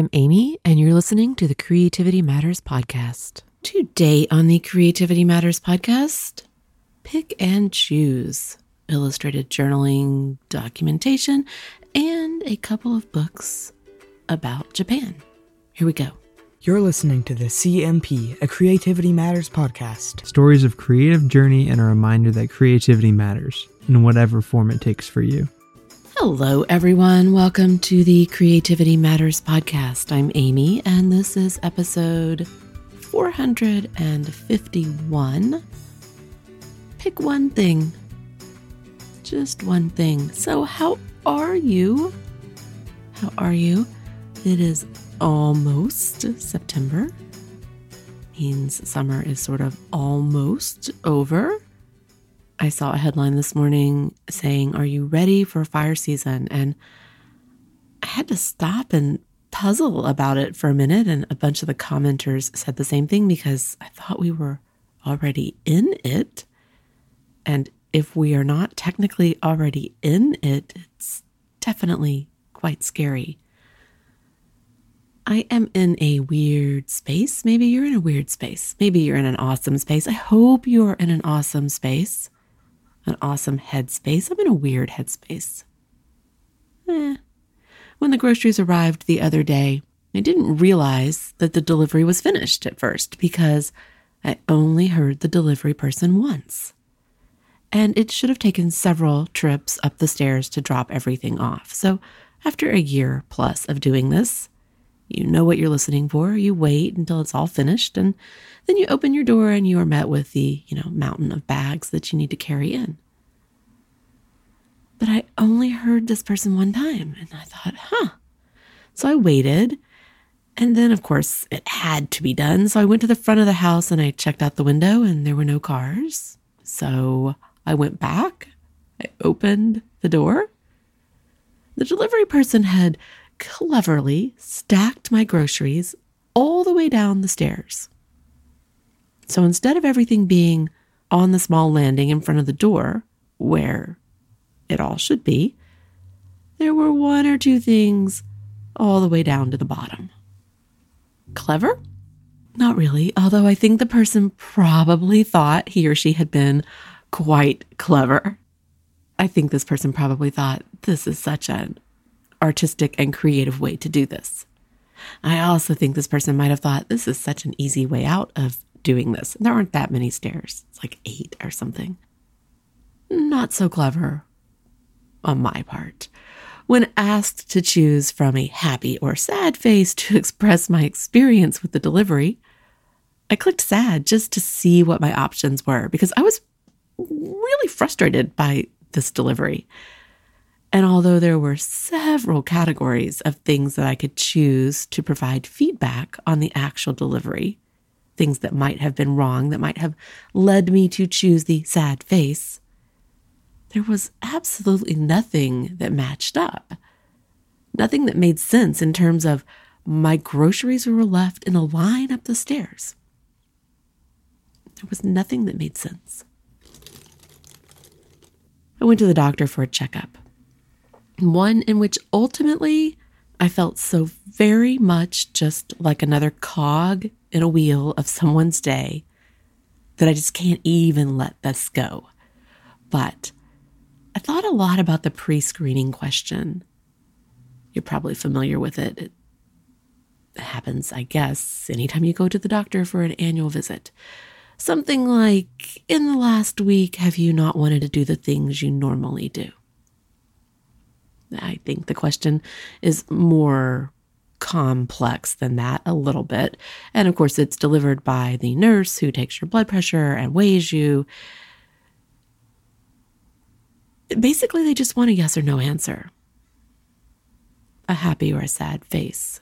I'm Amy, and you're listening to the Creativity Matters podcast. Today on the Creativity Matters podcast, pick and choose illustrated journaling, documentation, and a couple of books about Japan. Here we go. You're listening to the CMP, a Creativity Matters podcast. Stories of creative journey and a reminder that creativity matters in whatever form it takes for you. Hello, everyone. Welcome to the Creativity Matters podcast. I'm Amy, and this is episode 451. Pick one thing. Just one thing. So, how are you? How are you? It is almost September. Means summer is sort of almost over. I saw a headline this morning saying, Are you ready for fire season? And I had to stop and puzzle about it for a minute. And a bunch of the commenters said the same thing because I thought we were already in it. And if we are not technically already in it, it's definitely quite scary. I am in a weird space. Maybe you're in a weird space. Maybe you're in an awesome space. I hope you're in an awesome space an awesome headspace. I'm in a weird headspace. Eh. When the groceries arrived the other day, I didn't realize that the delivery was finished at first because I only heard the delivery person once. And it should have taken several trips up the stairs to drop everything off. So, after a year plus of doing this, you know what you're listening for. You wait until it's all finished, and then you open your door and you are met with the, you know, mountain of bags that you need to carry in. But I only heard this person one time, and I thought, huh. So I waited, and then, of course, it had to be done. So I went to the front of the house and I checked out the window, and there were no cars. So I went back, I opened the door. The delivery person had cleverly stacked my groceries all the way down the stairs. So instead of everything being on the small landing in front of the door, where it all should be, there were one or two things all the way down to the bottom. Clever? Not really, although I think the person probably thought he or she had been quite clever. I think this person probably thought this is such an artistic and creative way to do this. I also think this person might have thought this is such an easy way out of doing this. There aren't that many stairs, it's like eight or something. Not so clever on my part. When asked to choose from a happy or sad face to express my experience with the delivery, I clicked sad just to see what my options were because I was really frustrated by this delivery. And although there were several categories of things that I could choose to provide feedback on the actual delivery, things that might have been wrong, that might have led me to choose the sad face, there was absolutely nothing that matched up. Nothing that made sense in terms of my groceries were left in a line up the stairs. There was nothing that made sense. I went to the doctor for a checkup one in which ultimately I felt so very much just like another cog in a wheel of someone's day that I just can't even let this go. But I thought a lot about the pre screening question. You're probably familiar with it. It happens, I guess, anytime you go to the doctor for an annual visit. Something like, in the last week, have you not wanted to do the things you normally do? I think the question is more complex than that a little bit. And of course, it's delivered by the nurse who takes your blood pressure and weighs you. Basically, they just want a yes or no answer a happy or a sad face.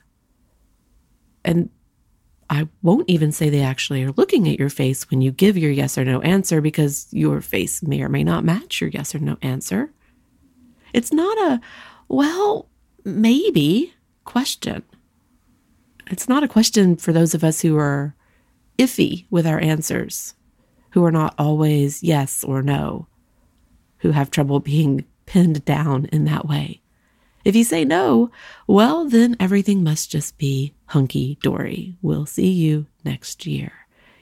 And I won't even say they actually are looking at your face when you give your yes or no answer because your face may or may not match your yes or no answer. It's not a, well, maybe question. It's not a question for those of us who are iffy with our answers, who are not always yes or no, who have trouble being pinned down in that way. If you say no, well, then everything must just be hunky dory. We'll see you next year.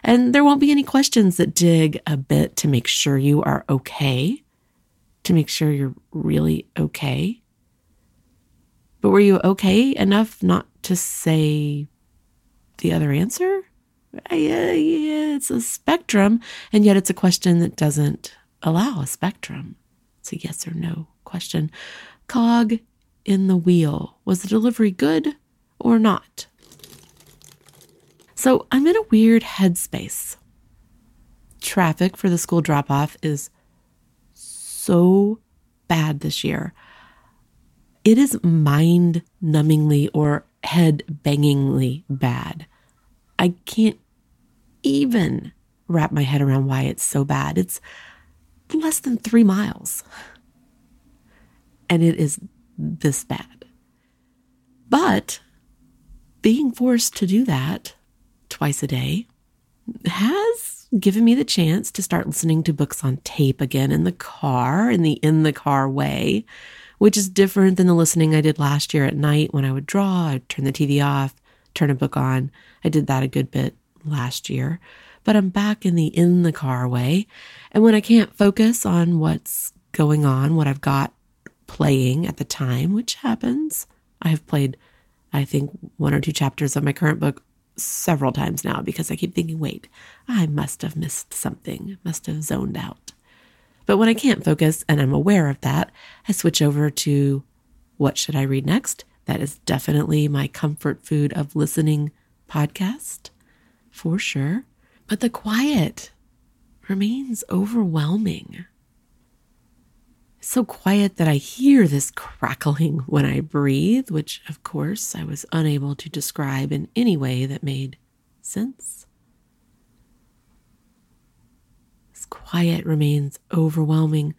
And there won't be any questions that dig a bit to make sure you are okay, to make sure you're really okay. But were you okay enough not to say the other answer? Uh, yeah, yeah, it's a spectrum, and yet it's a question that doesn't allow a spectrum. It's a yes or no question. Cog in the wheel. Was the delivery good or not? So I'm in a weird headspace. Traffic for the school drop off is so bad this year. It is mind numbingly or head bangingly bad. I can't even wrap my head around why it's so bad. It's less than three miles. And it is this bad. But being forced to do that twice a day has given me the chance to start listening to books on tape again in the car, in the in the car way, which is different than the listening I did last year at night when I would draw, I'd turn the TV off, turn a book on. I did that a good bit last year, but I'm back in the in the car way. And when I can't focus on what's going on, what I've got playing at the time, which happens, I have played, I think, one or two chapters of my current book several times now because I keep thinking, wait, I must have missed something, must have zoned out. But when I can't focus and I'm aware of that, I switch over to what should I read next? That is definitely my comfort food of listening podcast, for sure. But the quiet remains overwhelming. So quiet that I hear this crackling when I breathe, which, of course, I was unable to describe in any way that made sense. This quiet remains overwhelming.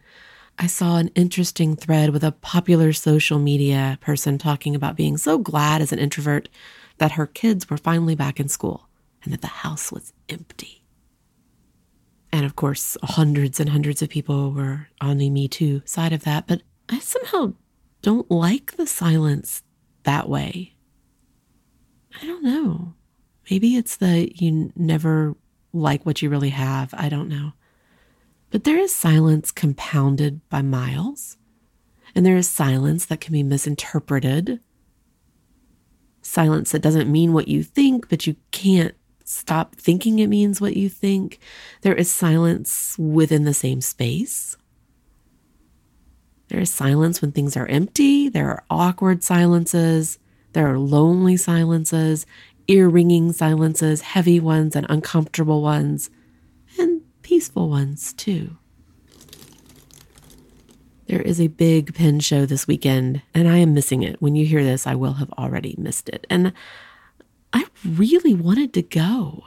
I saw an interesting thread with a popular social media person talking about being so glad as an introvert that her kids were finally back in school and that the house was empty. And of course, hundreds and hundreds of people were on the Me Too side of that, but I somehow don't like the silence that way. I don't know. Maybe it's that you never like what you really have. I don't know. But there is silence compounded by miles, and there is silence that can be misinterpreted. Silence that doesn't mean what you think, but you can't stop thinking it means what you think. There is silence within the same space. There is silence when things are empty. There are awkward silences. There are lonely silences, ear ringing silences, heavy ones and uncomfortable ones, and peaceful ones too. There is a big pen show this weekend, and I am missing it. When you hear this, I will have already missed it. And I really wanted to go.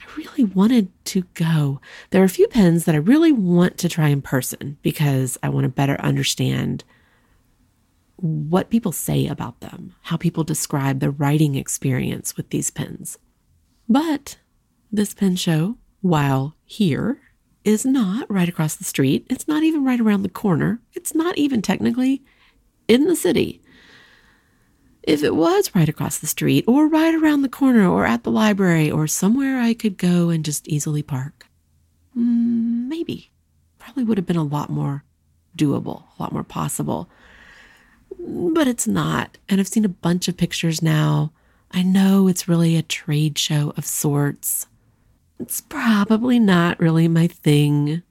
I really wanted to go. There are a few pens that I really want to try in person because I want to better understand what people say about them, how people describe the writing experience with these pens. But this pen show, while here, is not right across the street. It's not even right around the corner. It's not even technically in the city if it was right across the street or right around the corner or at the library or somewhere I could go and just easily park. Mm, maybe. Probably would have been a lot more doable, a lot more possible. But it's not. And I've seen a bunch of pictures now. I know it's really a trade show of sorts. It's probably not really my thing.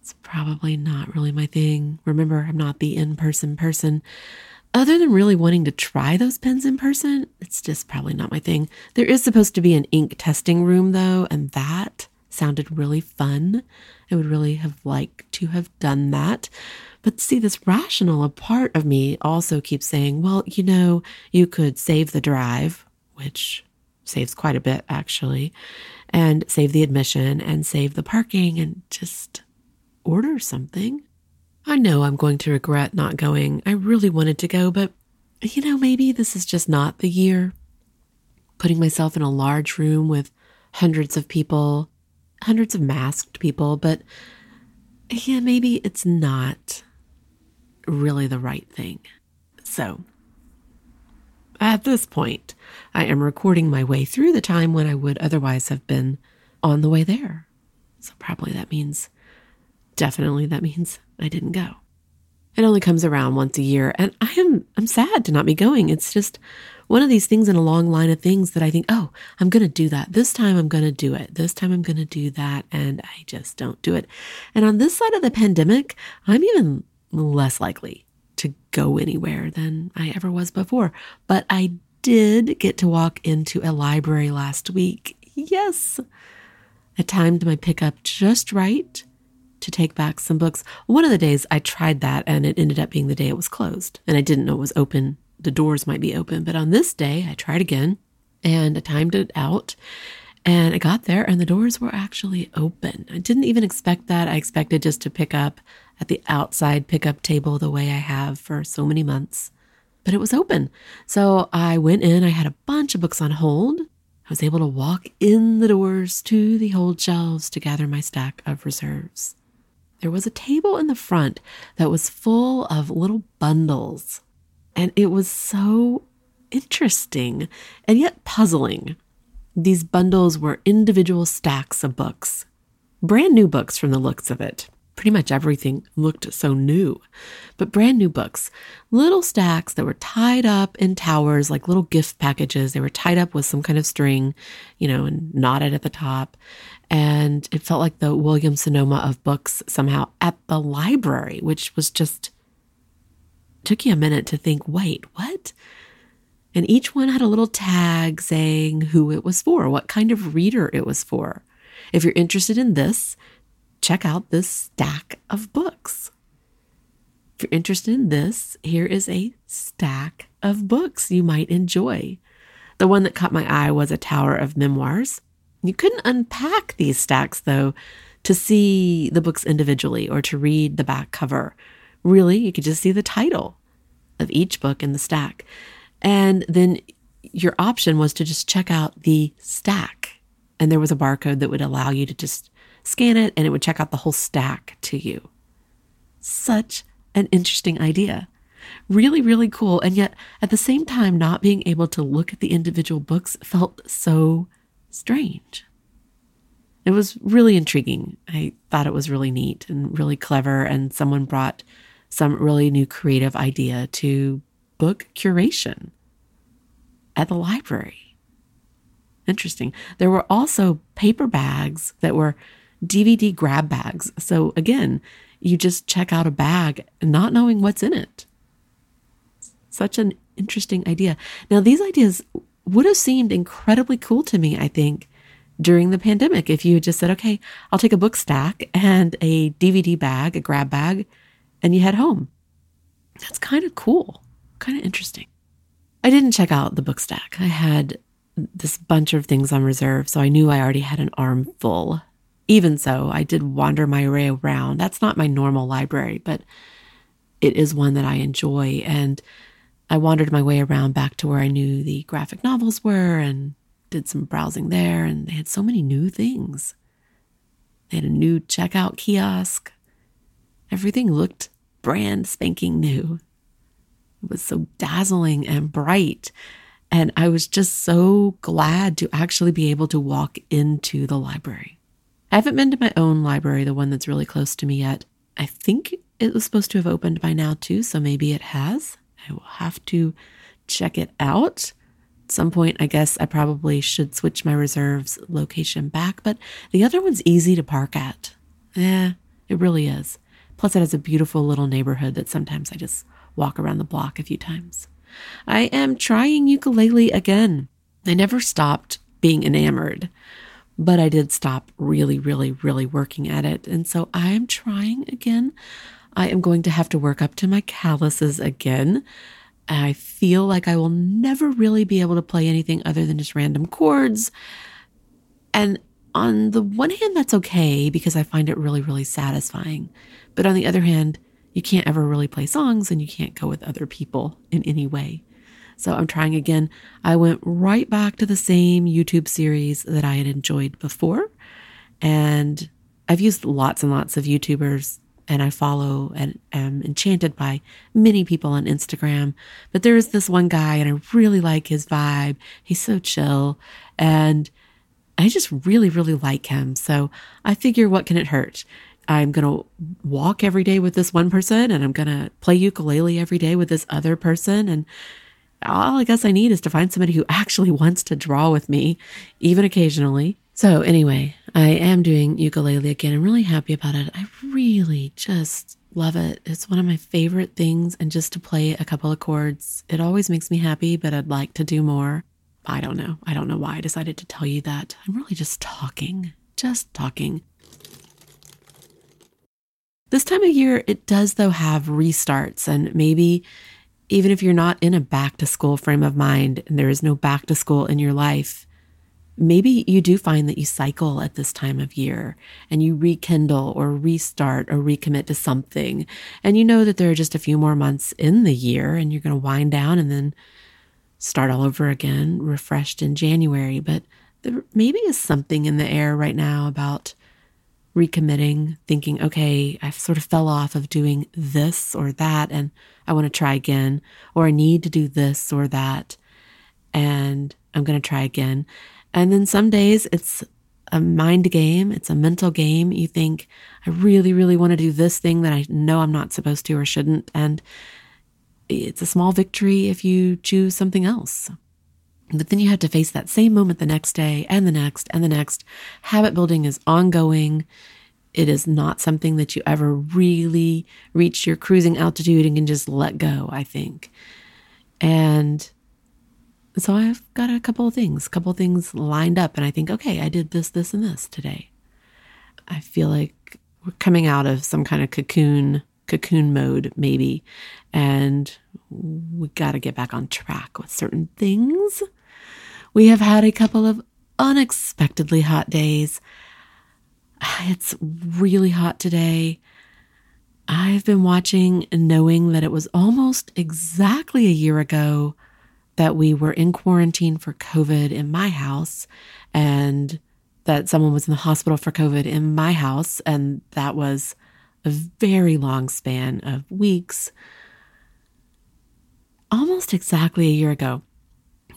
It's probably not really my thing. Remember, I'm not the in person person. Other than really wanting to try those pens in person, it's just probably not my thing. There is supposed to be an ink testing room though, and that sounded really fun. I would really have liked to have done that. But see, this rational part of me also keeps saying, well, you know, you could save the drive, which saves quite a bit actually, and save the admission and save the parking and just order something. I know I'm going to regret not going. I really wanted to go, but you know, maybe this is just not the year. Putting myself in a large room with hundreds of people, hundreds of masked people, but yeah, maybe it's not really the right thing. So, at this point, I am recording my way through the time when I would otherwise have been on the way there. So, probably that means, definitely that means I didn't go. It only comes around once a year, and I am I'm sad to not be going. It's just one of these things in a long line of things that I think, oh, I'm going to do that. This time I'm going to do it. This time I'm going to do that. And I just don't do it. And on this side of the pandemic, I'm even less likely to go anywhere than I ever was before. But I did get to walk into a library last week. Yes. I timed my pickup just right to take back some books. One of the days I tried that and it ended up being the day it was closed. And I didn't know it was open the doors might be open. But on this day, I tried again and I timed it out. And I got there and the doors were actually open. I didn't even expect that. I expected just to pick up at the outside pickup table the way I have for so many months. But it was open. So I went in, I had a bunch of books on hold. I was able to walk in the doors to the hold shelves to gather my stack of reserves. There was a table in the front that was full of little bundles and it was so interesting and yet puzzling. These bundles were individual stacks of books, brand new books from the looks of it. Pretty much everything looked so new, but brand new books. Little stacks that were tied up in towers like little gift packages. They were tied up with some kind of string, you know, and knotted at the top. And it felt like the Williams Sonoma of books somehow at the library, which was just took you a minute to think, wait, what? And each one had a little tag saying who it was for, what kind of reader it was for. If you're interested in this, check out this stack of books. If you're interested in this, here is a stack of books you might enjoy. The one that caught my eye was a tower of memoirs. You couldn't unpack these stacks, though, to see the books individually or to read the back cover Really, you could just see the title of each book in the stack. And then your option was to just check out the stack. And there was a barcode that would allow you to just scan it and it would check out the whole stack to you. Such an interesting idea. Really, really cool. And yet, at the same time, not being able to look at the individual books felt so strange. It was really intriguing. I thought it was really neat and really clever. And someone brought some really new creative idea to book curation at the library. Interesting. There were also paper bags that were DVD grab bags. So again, you just check out a bag not knowing what's in it. Such an interesting idea. Now, these ideas would have seemed incredibly cool to me, I think, during the pandemic if you just said, okay, I'll take a book stack and a DVD bag, a grab bag, and you head home. That's kind of cool, kind of interesting. I didn't check out the book stack. I had this bunch of things on reserve, so I knew I already had an arm full. Even so, I did wander my way around. That's not my normal library, but it is one that I enjoy. And I wandered my way around back to where I knew the graphic novels were and did some browsing there. And they had so many new things. They had a new checkout kiosk, Everything looked brand spanking new. It was so dazzling and bright. And I was just so glad to actually be able to walk into the library. I haven't been to my own library, the one that's really close to me yet. I think it was supposed to have opened by now too, so maybe it has. I will have to check it out. At some point, I guess I probably should switch my reserves location back, but the other one's easy to park at. Yeah, it really is. Plus, it has a beautiful little neighborhood that sometimes I just walk around the block a few times. I am trying ukulele again. I never stopped being enamored, but I did stop really, really, really working at it. And so I am trying again. I am going to have to work up to my calluses again. I feel like I will never really be able to play anything other than just random chords. And on the one hand, that's okay because I find it really, really satisfying. But on the other hand, you can't ever really play songs and you can't go with other people in any way. So I'm trying again. I went right back to the same YouTube series that I had enjoyed before. And I've used lots and lots of YouTubers and I follow and am enchanted by many people on Instagram. But there is this one guy, and I really like his vibe. He's so chill, and I just really, really like him. So I figure, what can it hurt? I'm going to walk every day with this one person, and I'm going to play ukulele every day with this other person. And all I guess I need is to find somebody who actually wants to draw with me, even occasionally. So, anyway, I am doing ukulele again. I'm really happy about it. I really just love it. It's one of my favorite things. And just to play a couple of chords, it always makes me happy, but I'd like to do more. I don't know. I don't know why I decided to tell you that. I'm really just talking, just talking. This time of year, it does, though, have restarts. And maybe even if you're not in a back to school frame of mind and there is no back to school in your life, maybe you do find that you cycle at this time of year and you rekindle or restart or recommit to something. And you know that there are just a few more months in the year and you're going to wind down and then start all over again, refreshed in January. But there maybe is something in the air right now about recommitting, thinking, okay, I sort of fell off of doing this or that, and I want to try again, or I need to do this or that, and I'm going to try again. And then some days it's a mind game, it's a mental game. You think, I really, really want to do this thing that I know I'm not supposed to or shouldn't. And it's a small victory if you choose something else. But then you have to face that same moment the next day and the next and the next. Habit building is ongoing. It is not something that you ever really reach your cruising altitude and can just let go, I think. And so I've got a couple of things, a couple of things lined up. And I think, okay, I did this, this, and this today. I feel like we're coming out of some kind of cocoon, cocoon mode, maybe. And we got to get back on track with certain things. We have had a couple of unexpectedly hot days. It's really hot today. I've been watching and knowing that it was almost exactly a year ago that we were in quarantine for COVID in my house and that someone was in the hospital for COVID in my house. And that was a very long span of weeks, almost exactly a year ago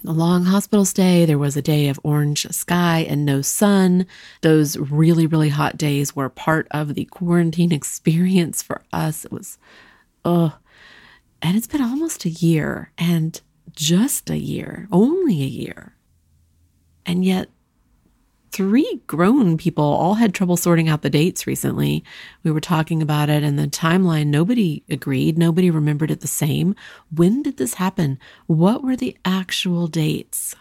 a long hospital stay. There was a day of orange sky and no sun. Those really, really hot days were part of the quarantine experience for us. It was, oh, and it's been almost a year and just a year, only a year. And yet three grown people all had trouble sorting out the dates recently. We were talking about it and the timeline, nobody agreed. Nobody remembered it the same. When did this happen? What were the actual dates?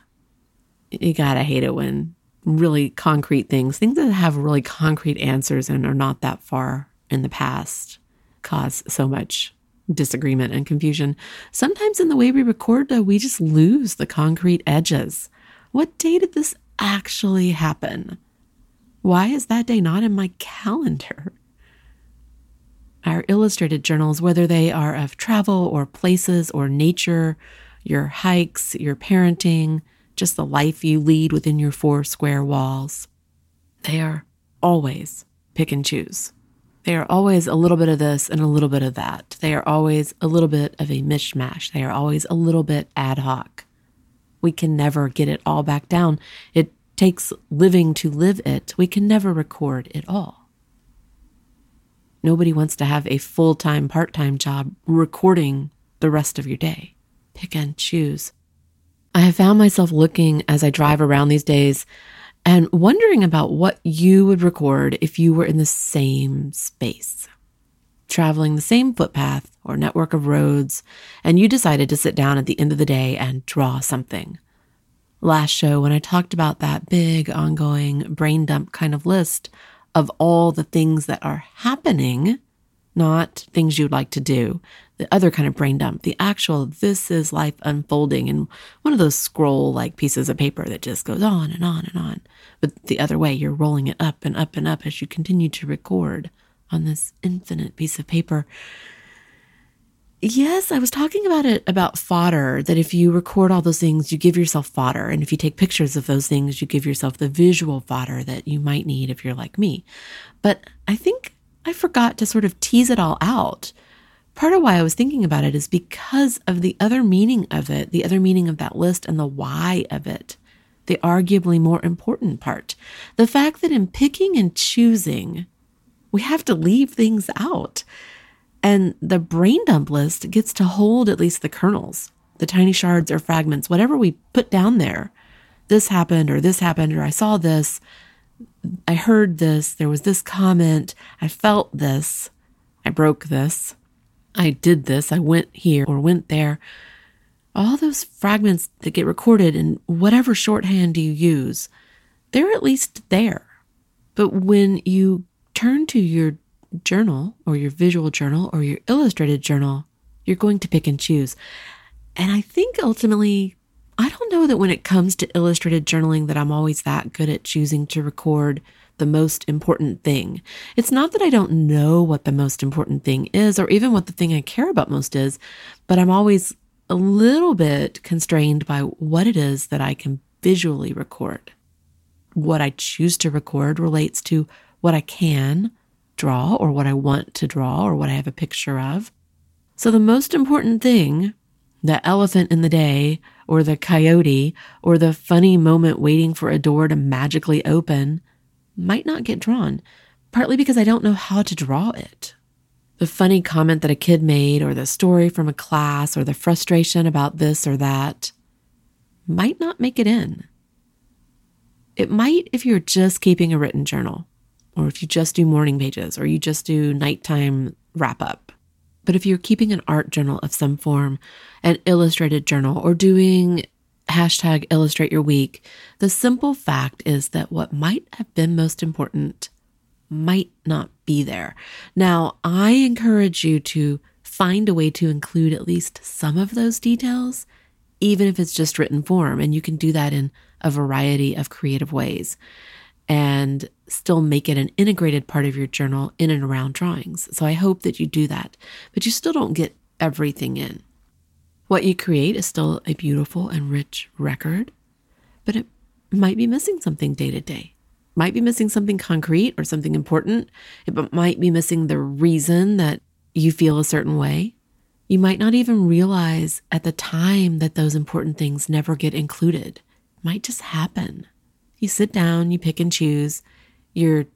You gotta hate it when really concrete things, things that have really concrete answers and are not that far in the past, cause so much disagreement and confusion. Sometimes in the way we record, though, we just lose the concrete edges. What day did this actually happen? Why is that day not in my calendar? Our illustrated journals, whether they are of travel or places or nature, your hikes, your parenting, just the life you lead within your four square walls, they are always pick and choose. They are always a little bit of this and a little bit of that. They are always a little bit of a mishmash. They are always a little bit ad hoc. We can never get it all back down. It takes living to live it. We can never record it all. Nobody wants to have a full time, part time job recording the rest of your day. Pick and choose. I have found myself looking as I drive around these days and wondering about what you would record if you were in the same space traveling the same footpath or network of roads, and you decided to sit down at the end of the day and draw something. Last show, when I talked about that big, ongoing brain dump kind of list of all the things that are happening, not things you'd like to do, the other kind of brain dump, the actual, this is life unfolding in one of those scroll like pieces of paper that just goes on and on and on. But the other way, you're rolling it up and up and up as you continue to record on this infinite piece of paper. Yes, I was talking about it about fodder, that if you record all those things, you give yourself fodder. And if you take pictures of those things, you give yourself the visual fodder that you might need if you're like me. But I think I forgot to sort of tease it all out. Part of why I was thinking about it is because of the other meaning of it, the other meaning of that list and the why of it, the arguably more important part. The fact that in picking and choosing, we have to leave things out. And the brain dump list gets to hold at least the kernels, the tiny shards or fragments, whatever we put down there. This happened, or this happened, or I saw this. I heard this. There was this comment. I felt this. I broke this. I did this. I went here or went there. All those fragments that get recorded in whatever shorthand you use, they're at least there. But when you turn to your journal or your visual journal or your illustrated journal, you're going to pick and choose. And I think ultimately, I don't know that when it comes to illustrated journaling that I'm always that good at choosing to record the most important thing. It's not that I don't know what the most important thing is or even what the thing I care about most is, but I'm always a little bit constrained by what it is that I can visually record. What I choose to record relates to what I can draw or what I want to draw or what I have a picture of. So the most important thing, the elephant in the day or the coyote or the funny moment waiting for a door to magically open might not get drawn, partly because I don't know how to draw it. The funny comment that a kid made or the story from a class or the frustration about this or that might not make it in. It might if you're just keeping a written journal or if you just do morning pages, or you just do nighttime wrap up. But if you're keeping an art journal of some form, an illustrated journal, or doing hashtag illustrate your week, the simple fact is that what might have been most important might not be there. Now, I encourage you to find a way to include at least some of those details, even if it's just written form. And you can do that in a variety of creative ways and still make it an integrated part of your journal in and around drawings. So I hope that you do that, but you still don't get everything in. What you create is still a beautiful and rich record, but it might be missing something day to day. Might be missing something concrete or something important. It might be missing the reason that you feel a certain way. You might not even realize at the time that those important things never get included. It might just happen. You sit down, you pick and choose. You're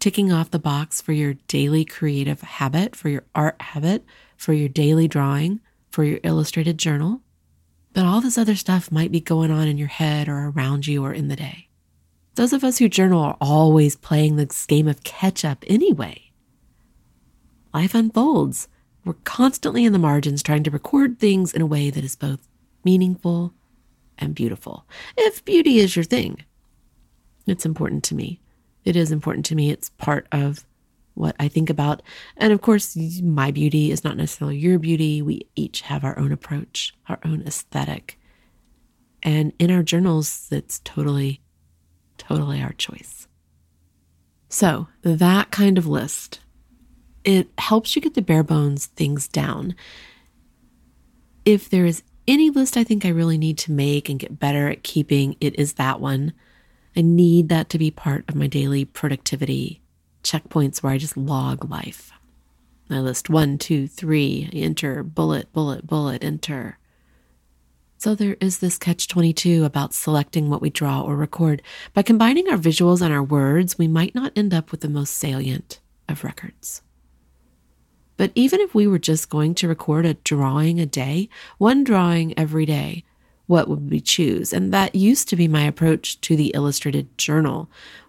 ticking off the box for your daily creative habit, for your art habit, for your daily drawing, for your illustrated journal. But all this other stuff might be going on in your head or around you or in the day. Those of us who journal are always playing this game of catch up anyway. Life unfolds. We're constantly in the margins trying to record things in a way that is both meaningful and beautiful. If beauty is your thing, it's important to me. It is important to me. It's part of what I think about. And of course, my beauty is not necessarily your beauty. We each have our own approach, our own aesthetic. And in our journals, it's totally, totally our choice. So, that kind of list, it helps you get the bare bones things down. If there is any list I think I really need to make and get better at keeping, it is that one. I need that to be part of my daily productivity checkpoints where I just log life. I list one, two, three, enter, bullet, bullet, bullet, enter. So there is this catch 22 about selecting what we draw or record. By combining our visuals and our words, we might not end up with the most salient of records. But even if we were just going to record a drawing a day, one drawing every day, what would we choose? And that used to be my approach to the illustrated journal.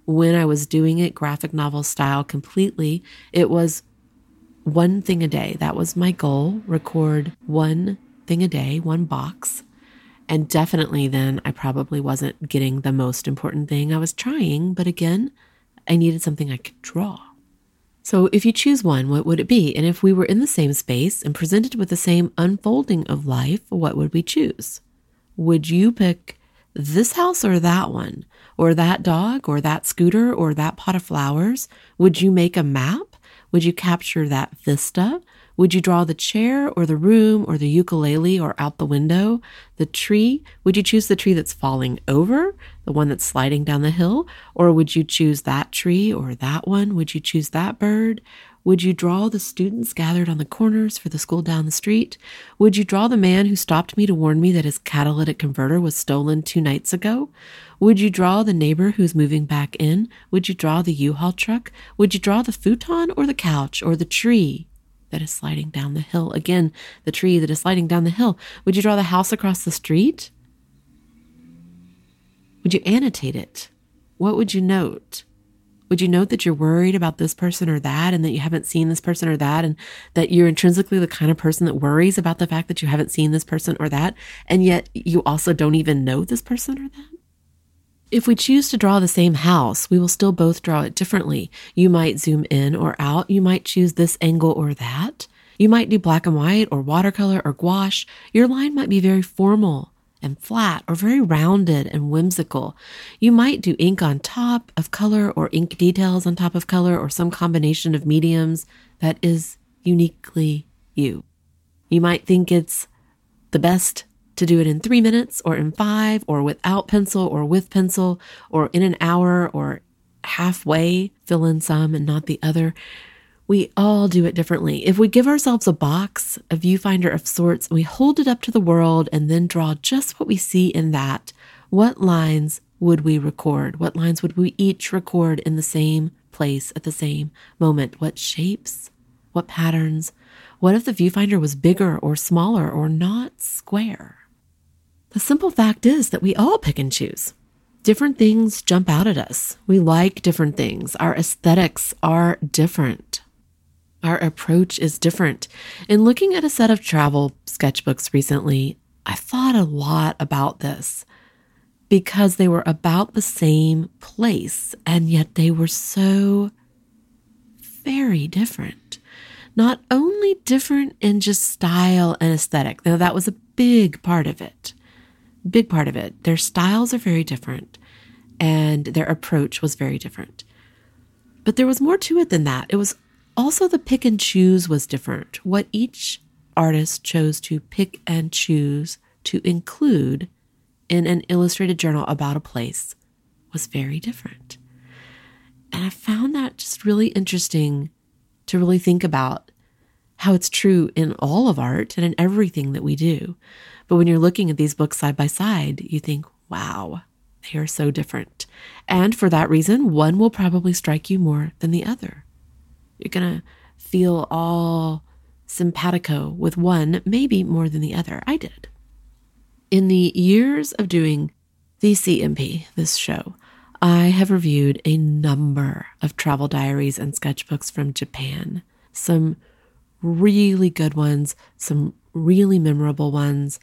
When I was doing it graphic novel style completely, it was one thing a day. That was my goal record one thing a day, one box. And definitely then I probably wasn't getting the most important thing. I was trying, but again, I needed something I could draw. So if you choose one, what would it be? And if we were in the same space and presented with the same unfolding of life, what would we choose? would you pick this house or that one, or that dog, or that scooter, or that pot of flowers? Would you make a map? Would you capture that vista? Would you draw the chair or the room or the ukulele or out the window? The tree? Would you choose the tree that's falling over, the one that's sliding down the hill? Or would you choose that tree or that one? Would you choose that bird? Would you draw the students gathered on the corners for the school down the street? Would you draw the man who stopped me to warn me that his catalytic converter was stolen two nights ago? Would you draw the neighbor who's moving back in? Would you draw the U-Haul truck? Would you draw the futon or the couch or the tree? that is sliding down the hill. Again, the tree that is sliding down the hill. Would you draw the house across the street? Would you annotate it? What would you note? Would you note that you're worried about this person or that, and that you haven't seen this person or that, and that you're intrinsically the kind of person that worries about the fact that you haven't seen this person or that, and yet you also don't even know this person or that? If we choose to draw the same house, we will still both draw it differently. You might zoom in or out. You might choose this angle or that. You might do black and white or watercolor or gouache. Your line might be very formal and flat or very rounded and whimsical. You might do ink on top of color or ink details on top of color or some combination of mediums that is uniquely you. You might think it's the best to do it in three minutes or in five or without pencil or with pencil or in an hour or halfway, fill in some and not the other. We all do it differently. If we give ourselves a box, a viewfinder of sorts, and we hold it up to the world and then draw just what we see in that, what lines would we record? What lines would we each record in the same place at the same moment? What shapes? What patterns? What if the viewfinder was bigger or smaller or not square? The simple fact is that we all pick and choose. Different things jump out at us. We like different things. Our aesthetics are different. Our approach is different. In looking at a set of travel sketchbooks recently, I thought a lot about this because they were about the same place and yet they were so very different. Not only different in just style and aesthetic, though that was a big part of it big part of it. Their styles are very different and their approach was very different. But there was more to it than that. It was also the pick and choose was different. What each artist chose to pick and choose to include in an illustrated journal about a place was very different. And I found that just really interesting to really think about how it's true in all of art and in everything that we do. But when you're looking at these books side by side, you think, wow, they are so different. And for that reason, one will probably strike you more than the other. You're going to feel all simpatico with one, maybe more than the other. I did. In the years of doing the CMP, this show, I have reviewed a number of travel diaries and sketchbooks from Japan. Some really good ones, some really memorable ones,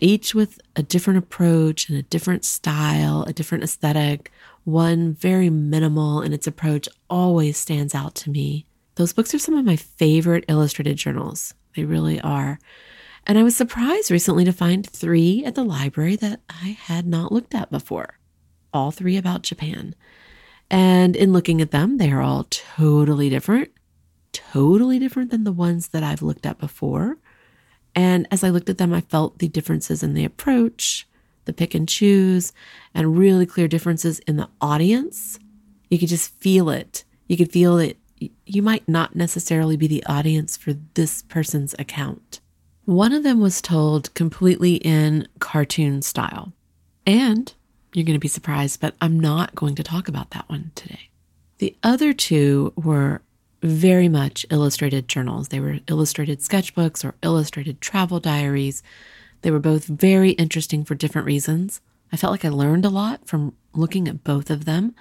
each with a different approach and a different style, a different aesthetic. One very minimal in its approach always stands out to me. Those books are some of my favorite illustrated journals. They really are. And I was surprised recently to find three at the library that I had not looked at before, all three about Japan. And in looking at them, they are all totally different, totally different than the ones that I've looked at before. And as I looked at them, I felt the differences in the approach, the pick and choose, and really clear differences in the audience. You could just feel it. You could feel that you might not necessarily be the audience for this person's account. One of them was told completely in cartoon style. And you're going to be surprised, but I'm not going to talk about that one today. The other two were very much illustrated journals. They were illustrated sketchbooks or illustrated travel diaries. They were both very interesting for different reasons. I felt like I learned a lot from looking at both of them.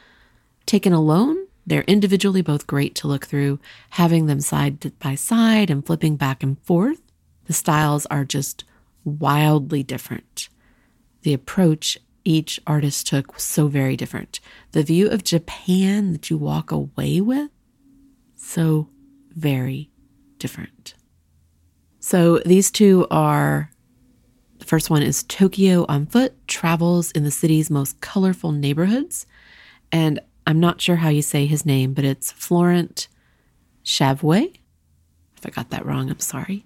Taken alone, they're individually both great to look through. Having them side by side and flipping back and forth, the styles are just wildly different. The approach each artist took was so very different. The view of Japan that you walk away with so very different. So these two are the first one is Tokyo on foot, travels in the city's most colorful neighborhoods. And I'm not sure how you say his name, but it's Florent Chavouet. If I got that wrong, I'm sorry.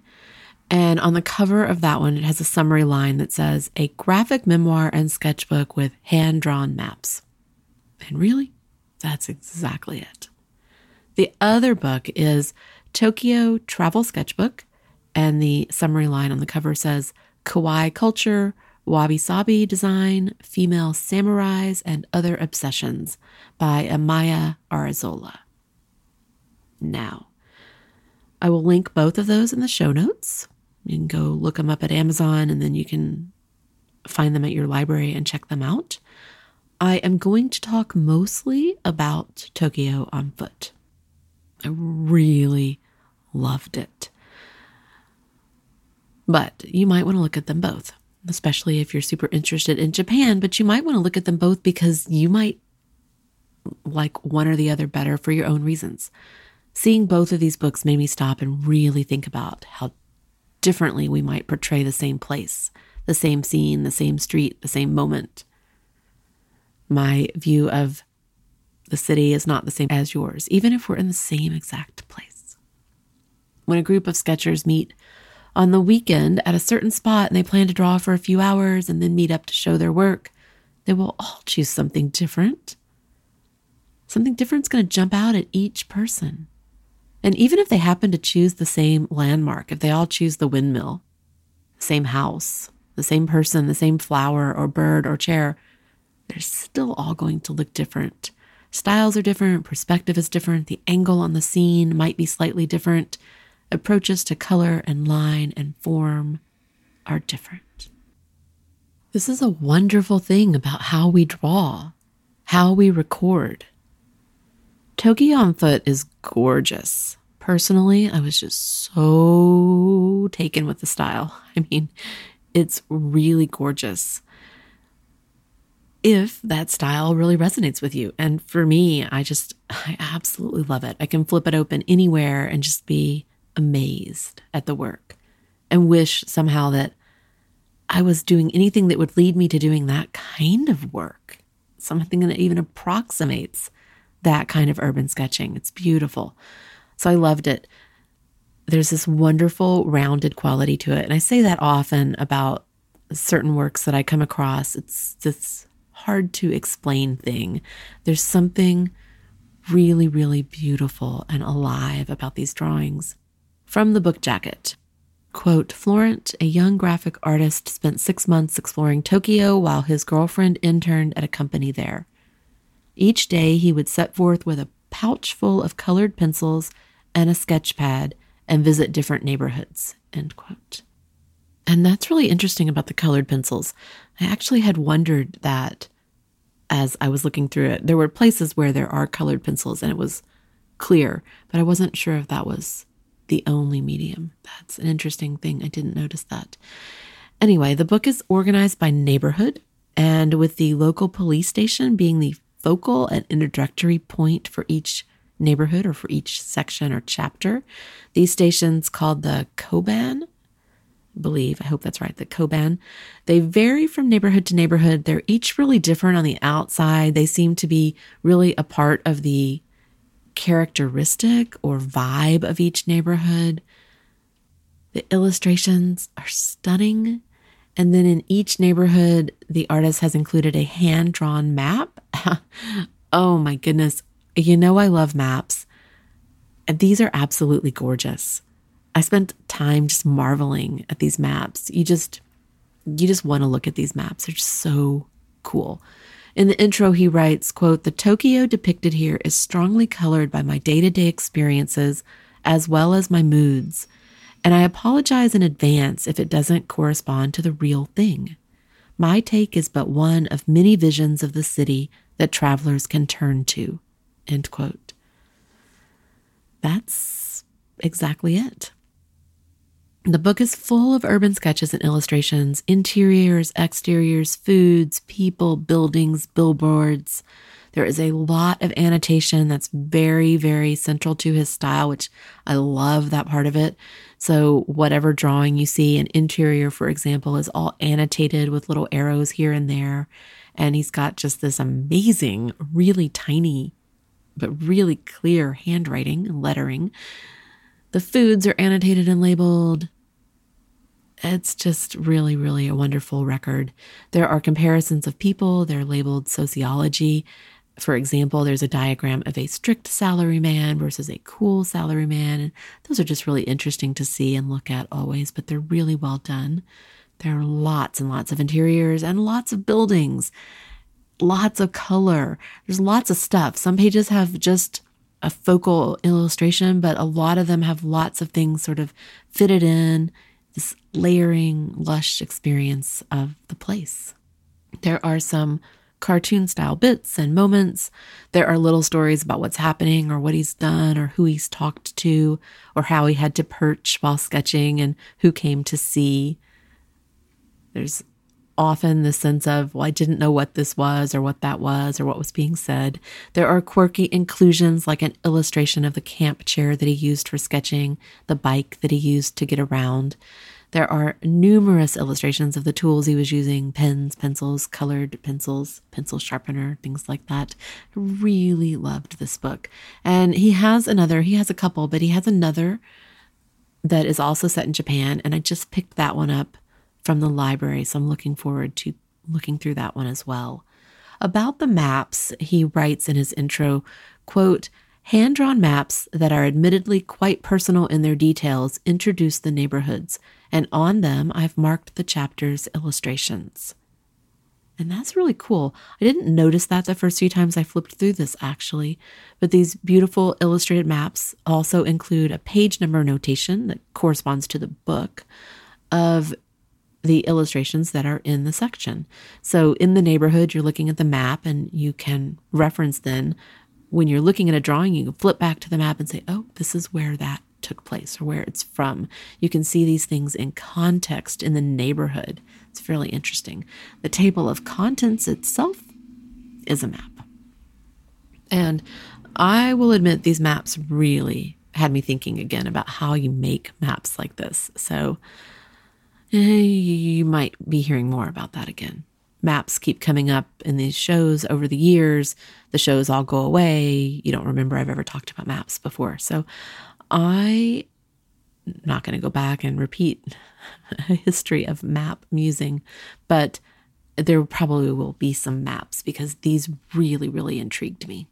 And on the cover of that one, it has a summary line that says, A graphic memoir and sketchbook with hand drawn maps. And really, that's exactly it. The other book is Tokyo Travel Sketchbook, and the summary line on the cover says, Kawaii culture, wabi sabi design, female samurais, and other obsessions by Amaia Arrazola. Now, I will link both of those in the show notes. You can go look them up at Amazon and then you can find them at your library and check them out. I am going to talk mostly about Tokyo on foot. I really loved it. But you might want to look at them both, especially if you're super interested in Japan. But you might want to look at them both because you might like one or the other better for your own reasons. Seeing both of these books made me stop and really think about how differently we might portray the same place, the same scene, the same street, the same moment. My view of the city is not the same as yours, even if we're in the same exact place. When a group of sketchers meet on the weekend at a certain spot and they plan to draw for a few hours and then meet up to show their work, they will all choose something different. Something different's going to jump out at each person. And even if they happen to choose the same landmark, if they all choose the windmill, the same house, the same person, the same flower or bird or chair, they're still all going to look different. Styles are different, perspective is different, the angle on the scene might be slightly different, approaches to color and line and form are different. This is a wonderful thing about how we draw, how we record. Tokyo on foot is gorgeous. Personally, I was just so taken with the style. I mean, it's really gorgeous. If that style really resonates with you. And for me, I just, I absolutely love it. I can flip it open anywhere and just be amazed at the work and wish somehow that I was doing anything that would lead me to doing that kind of work, something that even approximates that kind of urban sketching. It's beautiful. So I loved it. There's this wonderful rounded quality to it. And I say that often about certain works that I come across. It's this hard to explain thing. There's something really, really beautiful and alive about these drawings. From the book jacket. Quote Florent, a young graphic artist, spent six months exploring Tokyo while his girlfriend interned at a company there. Each day he would set forth with a pouch full of colored pencils and a sketch pad and visit different neighborhoods. End quote. And that's really interesting about the colored pencils. I actually had wondered that as I was looking through it. There were places where there are colored pencils and it was clear, but I wasn't sure if that was the only medium. That's an interesting thing. I didn't notice that. Anyway, the book is organized by neighborhood, and with the local police station being the focal and introductory point for each neighborhood or for each section or chapter. These stations called the Koban, believe, I hope that's right, the Koban. They vary from neighborhood to neighborhood. They're each really different on the outside. They seem to be really a part of the characteristic or vibe of each neighborhood. The illustrations are stunning. And then in each neighborhood, the artist has included a hand drawn map. oh my goodness. You know, I love maps. And these are absolutely gorgeous. I spent time just marveling at these maps. You just, you just want to look at these maps. They're just so cool. In the intro, he writes, quote, the Tokyo depicted here is strongly colored by my day-to-day experiences as well as my moods. And I apologize in advance if it doesn't correspond to the real thing. My take is but one of many visions of the city that travelers can turn to. End quote. That's exactly it. The book is full of urban sketches and illustrations, interiors, exteriors, foods, people, buildings, billboards. There is a lot of annotation that's very, very central to his style, which I love that part of it. So, whatever drawing you see, an interior, for example, is all annotated with little arrows here and there. And he's got just this amazing, really tiny, but really clear handwriting and lettering The foods are annotated and labeled. It's just really, really a wonderful record. There are comparisons of people, they're labeled sociology. For example, there's a diagram of a strict salaryman versus a cool salaryman. And those are just really interesting to see and look at always, but they're really well done. There are lots and lots of interiors and lots of buildings, lots of color. There's lots of stuff. Some pages have just a focal illustration, but a lot of them have lots of things sort of fitted in layering, lush experience of the place. There are some cartoon style bits and moments. There are little stories about what's happening or what he's done or who he's talked to or how he had to perch while sketching and who came to see. There's often the sense of, well, I didn't know what this was or what that was or what was being said. There are quirky inclusions like an illustration of the camp chair that he used for sketching, the bike that he used to get around. There are numerous illustrations of the tools he was using pens, pencils, colored pencils, pencil sharpener, things like that. Really loved this book. And he has another, he has a couple, but he has another that is also set in Japan. And I just picked that one up from the library. So I'm looking forward to looking through that one as well. About the maps, he writes in his intro, quote, Hand drawn maps that are admittedly quite personal in their details introduce the neighborhoods, and on them I've marked the chapter's illustrations. And that's really cool. I didn't notice that the first few times I flipped through this, actually. But these beautiful illustrated maps also include a page number notation that corresponds to the book of the illustrations that are in the section. So in the neighborhood, you're looking at the map and you can reference then when you're looking at a drawing, you can flip back to the map and say, oh, this is where that took place or where it's from. You can see these things in context in the neighborhood. It's fairly interesting. The table of contents itself is a map. And I will admit these maps really had me thinking again about how you make maps like this. So Eh, you might be hearing more about that again. Maps keep coming up in these shows over the years. The shows all go away. You don't remember I've ever talked about maps before. So I am not going to go back and repeat a history of map musing, but there probably will be some maps because these really, really intrigued me.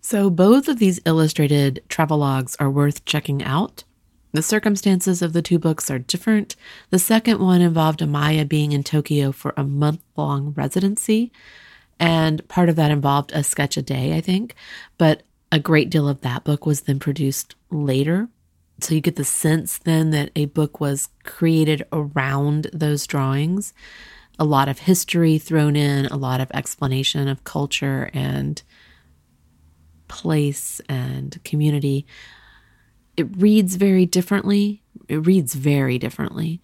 So both of these illustrated travelogues are worth checking out. The circumstances of the two books are different. The second one involved Amaia being in Tokyo for a month long residency, and part of that involved a sketch a day, I think. But a great deal of that book was then produced later. So you get the sense then that a book was created around those drawings. A lot of history thrown in, a lot of explanation of culture and place and community it reads very differently. It reads very differently.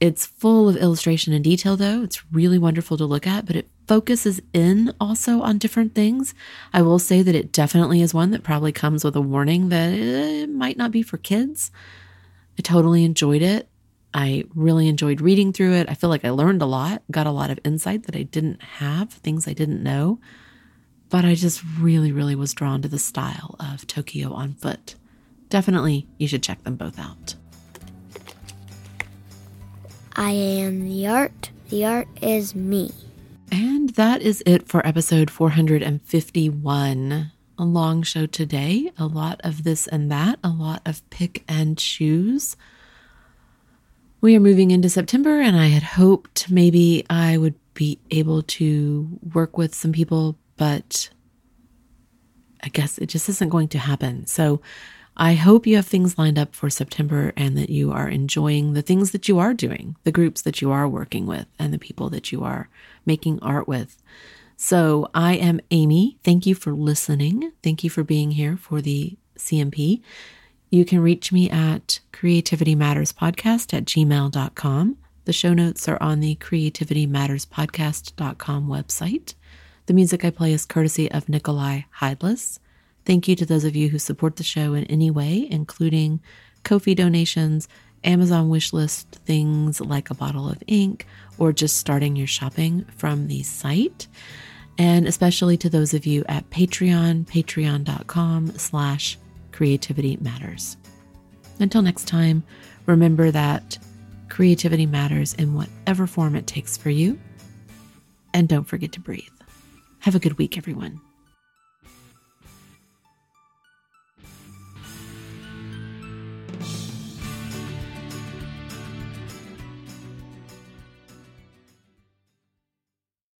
It's full of illustration and detail, though. It's really wonderful to look at, but it focuses in also on different things. I will say that it definitely is one that probably comes with a warning that it might not be for kids. I totally enjoyed it. I really enjoyed reading through it. I feel like I learned a lot, got a lot of insight that I didn't have, things I didn't know. But I just really, really was drawn to the style of Tokyo on foot. Definitely, you should check them both out. I am the art, the art is me. And that is it for episode 451. A long show today, a lot of this and that, a lot of pick and choose. We are moving into September, and I had hoped maybe I would be able to work with some people, but I guess it just isn't going to happen. So I hope you have things lined up for September and that you are enjoying the things that you are doing, the groups that you are working with, and the people that you are making art with. So I am Amy. Thank you for listening. Thank you for being here for the CMP. You can reach me at creativitymatterspodcast at gmail.com. The show notes are on the creativitymatterspodcast.com website. The music I play is courtesy of Nicolai Heidlas. Thank you to those of you who support the show in any way, including Ko-fi donations, Amazon wishlist things like a bottle of ink, or just starting your shopping from the site. And especially to those of you at Patreon, patreon.com slash creativity matters. Until next time, remember that creativity matters in whatever form it takes for you. And don't forget to breathe. Have a good week, everyone.